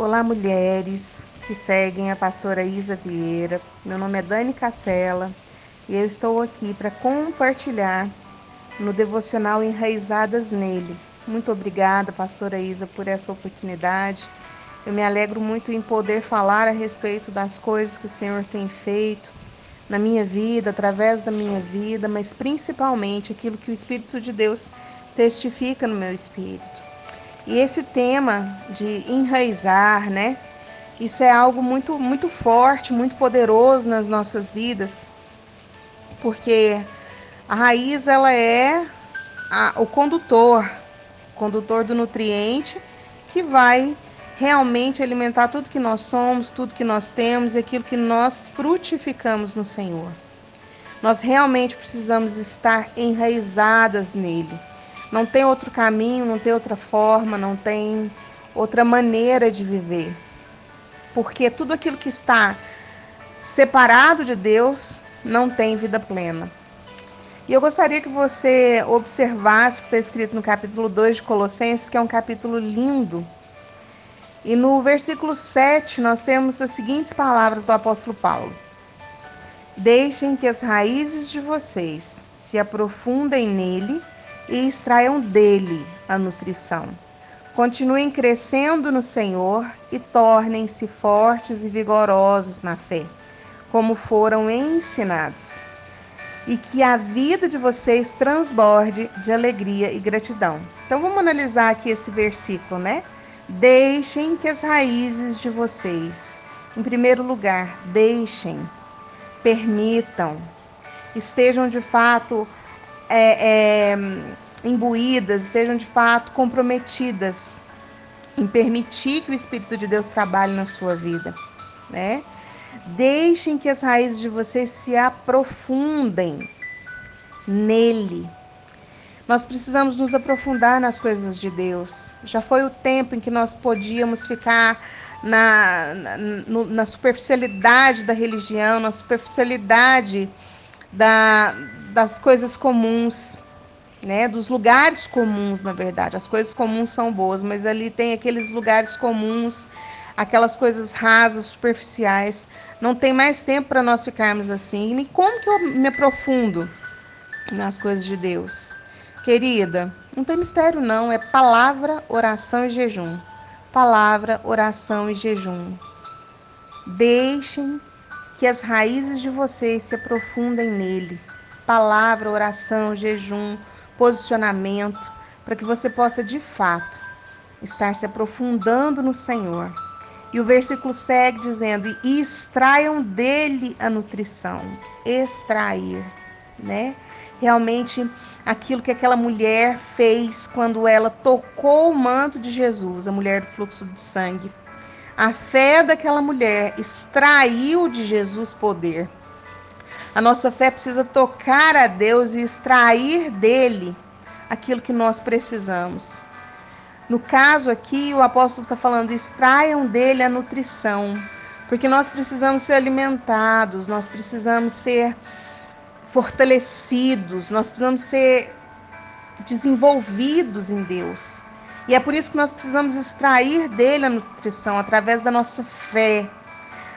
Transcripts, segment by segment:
Olá, mulheres que seguem a pastora Isa Vieira. Meu nome é Dani Cacela e eu estou aqui para compartilhar no devocional Enraizadas nele. Muito obrigada, pastora Isa, por essa oportunidade. Eu me alegro muito em poder falar a respeito das coisas que o Senhor tem feito na minha vida, através da minha vida, mas principalmente aquilo que o Espírito de Deus testifica no meu espírito. E esse tema de enraizar, né? Isso é algo muito, muito forte, muito poderoso nas nossas vidas, porque a raiz ela é a, o condutor, condutor do nutriente que vai realmente alimentar tudo que nós somos, tudo que nós temos e aquilo que nós frutificamos no Senhor. Nós realmente precisamos estar enraizadas nele. Não tem outro caminho, não tem outra forma, não tem outra maneira de viver. Porque tudo aquilo que está separado de Deus não tem vida plena. E eu gostaria que você observasse o que está escrito no capítulo 2 de Colossenses, que é um capítulo lindo. E no versículo 7 nós temos as seguintes palavras do apóstolo Paulo: Deixem que as raízes de vocês se aprofundem nele e extraiam dele a nutrição. Continuem crescendo no Senhor e tornem-se fortes e vigorosos na fé, como foram ensinados. E que a vida de vocês transborde de alegria e gratidão. Então vamos analisar aqui esse versículo, né? Deixem que as raízes de vocês, em primeiro lugar, deixem, permitam, estejam de fato é, é, imbuídas, estejam de fato comprometidas em permitir que o Espírito de Deus trabalhe na sua vida, né? Deixem que as raízes de vocês se aprofundem nele. Nós precisamos nos aprofundar nas coisas de Deus. Já foi o tempo em que nós podíamos ficar na, na, na superficialidade da religião, na superficialidade da, das coisas comuns, né? Dos lugares comuns, na verdade. As coisas comuns são boas, mas ali tem aqueles lugares comuns, aquelas coisas rasas, superficiais. Não tem mais tempo para nós ficarmos assim. E como que eu me aprofundo nas coisas de Deus? Querida, não tem mistério não, é palavra, oração e jejum. Palavra, oração e jejum. Deixem que as raízes de vocês se aprofundem nele. Palavra, oração, jejum, posicionamento, para que você possa de fato estar se aprofundando no Senhor. E o versículo segue dizendo: e extraiam dele a nutrição. Extrair, né? Realmente aquilo que aquela mulher fez quando ela tocou o manto de Jesus, a mulher do fluxo de sangue. A fé daquela mulher extraiu de Jesus poder. A nossa fé precisa tocar a Deus e extrair dele aquilo que nós precisamos. No caso aqui, o apóstolo está falando: extraiam dele a nutrição, porque nós precisamos ser alimentados, nós precisamos ser fortalecidos, nós precisamos ser desenvolvidos em Deus. E é por isso que nós precisamos extrair dele a nutrição através da nossa fé,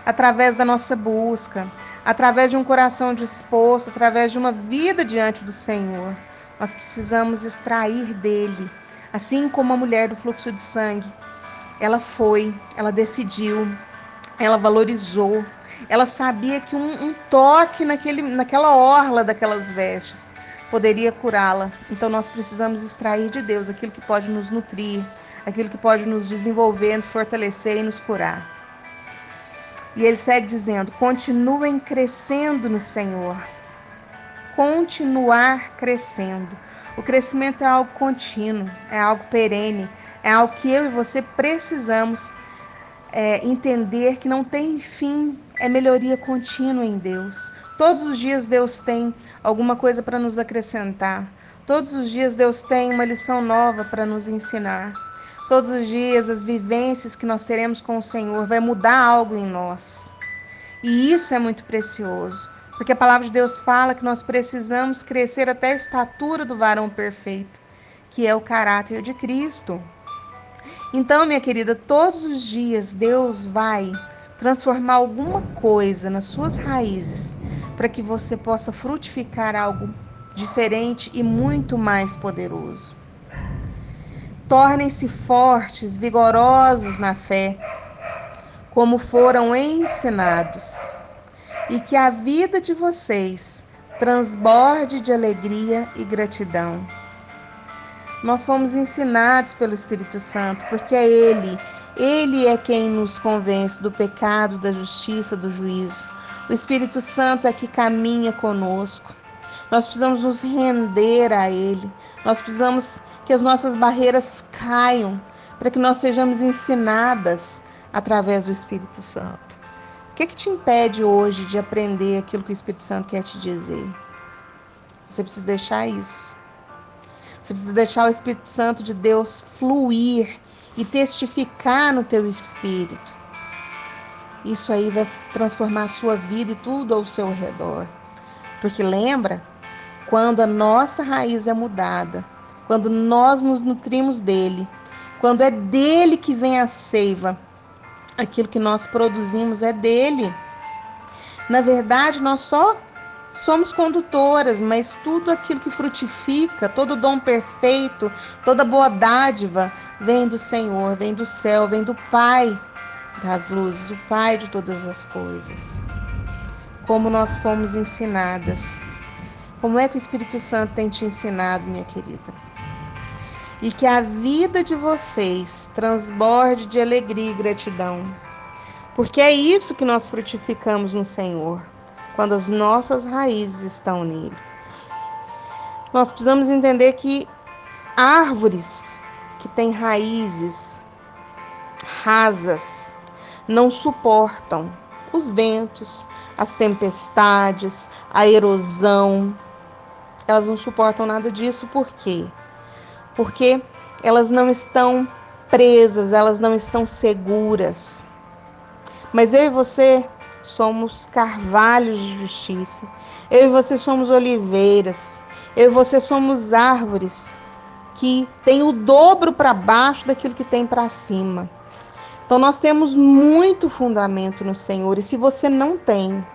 através da nossa busca, através de um coração disposto, através de uma vida diante do Senhor. Nós precisamos extrair dele, assim como a mulher do fluxo de sangue. Ela foi, ela decidiu, ela valorizou, ela sabia que um, um toque naquele, naquela orla daquelas vestes poderia curá-la. Então nós precisamos extrair de Deus aquilo que pode nos nutrir, aquilo que pode nos desenvolver, nos fortalecer e nos curar. E ele segue dizendo: continuem crescendo no Senhor. Continuar crescendo. O crescimento é algo contínuo, é algo perene, é algo que eu e você precisamos é, entender que não tem fim, é melhoria contínua em Deus. Todos os dias Deus tem alguma coisa para nos acrescentar. Todos os dias Deus tem uma lição nova para nos ensinar. Todos os dias, as vivências que nós teremos com o Senhor vai mudar algo em nós. E isso é muito precioso, porque a palavra de Deus fala que nós precisamos crescer até a estatura do varão perfeito, que é o caráter de Cristo. Então, minha querida, todos os dias Deus vai transformar alguma coisa nas suas raízes para que você possa frutificar algo diferente e muito mais poderoso. Tornem-se fortes, vigorosos na fé, como foram ensinados, e que a vida de vocês transborde de alegria e gratidão. Nós fomos ensinados pelo Espírito Santo, porque é Ele, Ele é quem nos convence do pecado, da justiça, do juízo. O Espírito Santo é que caminha conosco. Nós precisamos nos render a Ele. Nós precisamos que as nossas barreiras caiam para que nós sejamos ensinadas através do Espírito Santo. O que, é que te impede hoje de aprender aquilo que o Espírito Santo quer te dizer? Você precisa deixar isso. Você precisa deixar o Espírito Santo de Deus fluir e testificar no teu espírito. Isso aí vai transformar a sua vida e tudo ao seu redor. Porque lembra, quando a nossa raiz é mudada, quando nós nos nutrimos dele, quando é dele que vem a seiva, aquilo que nós produzimos é dele. Na verdade, nós só somos condutoras, mas tudo aquilo que frutifica, todo dom perfeito, toda boa dádiva vem do Senhor, vem do céu, vem do Pai das luzes, o Pai de todas as coisas. Como nós fomos ensinadas. Como é que o Espírito Santo tem te ensinado, minha querida? E que a vida de vocês transborde de alegria e gratidão. Porque é isso que nós frutificamos no Senhor quando as nossas raízes estão nele. Nós precisamos entender que árvores que têm raízes rasas não suportam os ventos, as tempestades, a erosão. Elas não suportam nada disso, por quê? Porque elas não estão presas, elas não estão seguras. Mas eu e você somos carvalhos de justiça. Eu e você somos oliveiras. Eu e você somos árvores que têm o dobro para baixo daquilo que tem para cima. Então nós temos muito fundamento no Senhor. E se você não tem,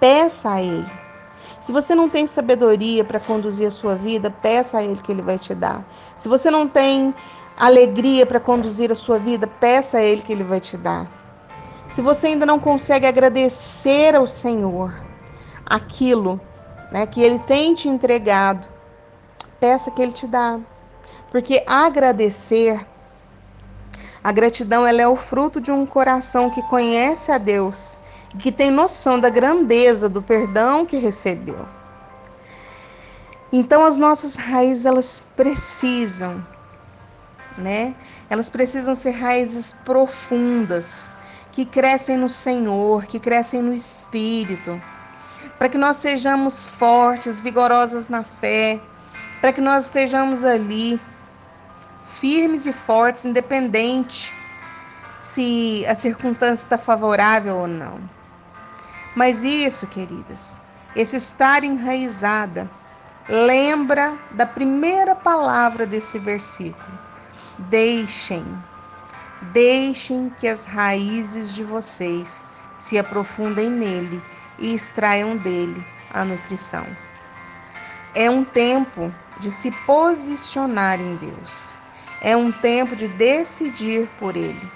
peça a Ele. Se você não tem sabedoria para conduzir a sua vida, peça a Ele que Ele vai te dar. Se você não tem alegria para conduzir a sua vida, peça a Ele que Ele vai te dar. Se você ainda não consegue agradecer ao Senhor aquilo né, que Ele tem te entregado, peça que Ele te dá. Porque agradecer, a gratidão ela é o fruto de um coração que conhece a Deus, que tem noção da grandeza do perdão que recebeu. Então as nossas raízes elas precisam, né? Elas precisam ser raízes profundas, que crescem no Senhor, que crescem no Espírito, para que nós sejamos fortes, vigorosas na fé, para que nós estejamos ali firmes e fortes, independente se a circunstância está favorável ou não. Mas isso, queridas, esse estar enraizada, lembra da primeira palavra desse versículo: deixem Deixem que as raízes de vocês se aprofundem nele e extraiam dele a nutrição. É um tempo de se posicionar em Deus. É um tempo de decidir por Ele.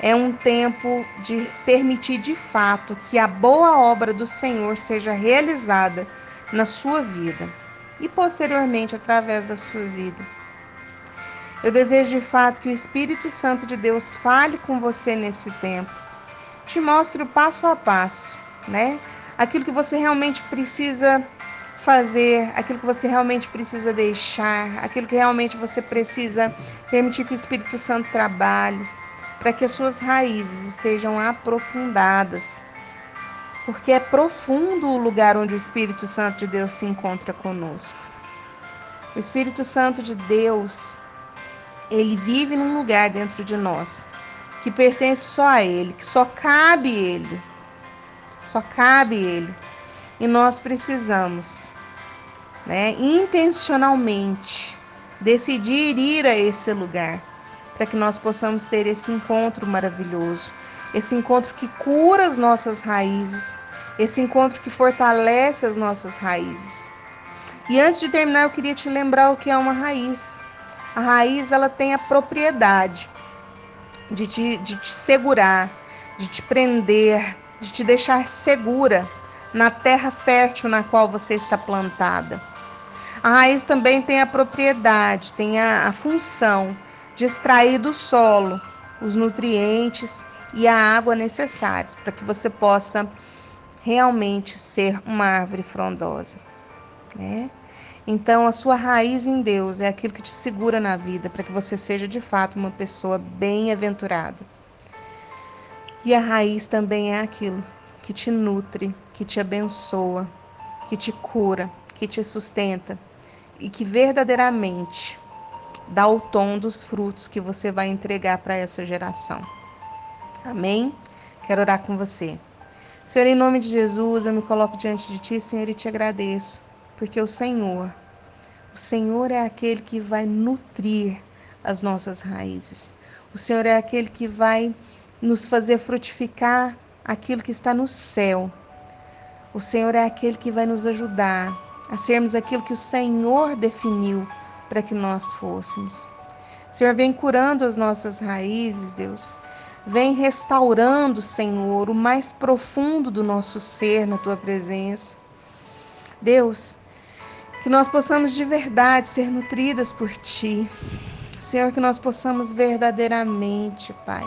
É um tempo de permitir de fato que a boa obra do Senhor seja realizada na sua vida e posteriormente através da sua vida. Eu desejo de fato que o Espírito Santo de Deus fale com você nesse tempo, te mostre o passo a passo, né? Aquilo que você realmente precisa fazer, aquilo que você realmente precisa deixar, aquilo que realmente você precisa permitir que o Espírito Santo trabalhe, para que as suas raízes estejam aprofundadas. Porque é profundo o lugar onde o Espírito Santo de Deus se encontra conosco. O Espírito Santo de Deus, ele vive num lugar dentro de nós que pertence só a ele, que só cabe ele. Só cabe ele. E nós precisamos, né, intencionalmente decidir ir a esse lugar para que nós possamos ter esse encontro maravilhoso, esse encontro que cura as nossas raízes, esse encontro que fortalece as nossas raízes. E antes de terminar, eu queria te lembrar o que é uma raiz. A raiz ela tem a propriedade de te, de te segurar, de te prender, de te deixar segura na terra fértil na qual você está plantada. A raiz também tem a propriedade, tem a, a função de extrair do solo os nutrientes e a água necessários para que você possa realmente ser uma árvore frondosa, né? Então, a sua raiz em Deus é aquilo que te segura na vida para que você seja de fato uma pessoa bem-aventurada. E a raiz também é aquilo que te nutre, que te abençoa, que te cura, que te sustenta e que verdadeiramente dá o tom dos frutos que você vai entregar para essa geração. Amém? Quero orar com você. Senhor, em nome de Jesus, eu me coloco diante de Ti, Senhor, e te agradeço, porque o Senhor, o Senhor é aquele que vai nutrir as nossas raízes. O Senhor é aquele que vai nos fazer frutificar aquilo que está no céu. O Senhor é aquele que vai nos ajudar a sermos aquilo que o Senhor definiu para que nós fôssemos. Senhor, vem curando as nossas raízes, Deus. Vem restaurando, Senhor, o mais profundo do nosso ser na tua presença. Deus, que nós possamos de verdade ser nutridas por ti. Senhor, que nós possamos verdadeiramente, Pai,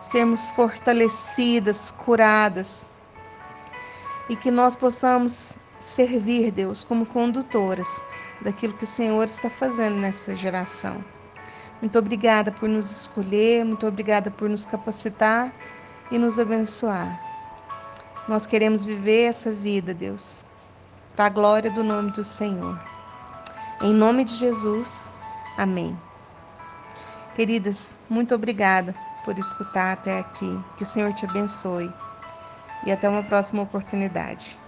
sermos fortalecidas, curadas e que nós possamos servir, Deus, como condutoras daquilo que o Senhor está fazendo nessa geração. Muito obrigada por nos escolher, muito obrigada por nos capacitar e nos abençoar. Nós queremos viver essa vida, Deus, para a glória do nome do Senhor. Em nome de Jesus, amém. Queridas, muito obrigada por escutar até aqui. Que o Senhor te abençoe. E até uma próxima oportunidade.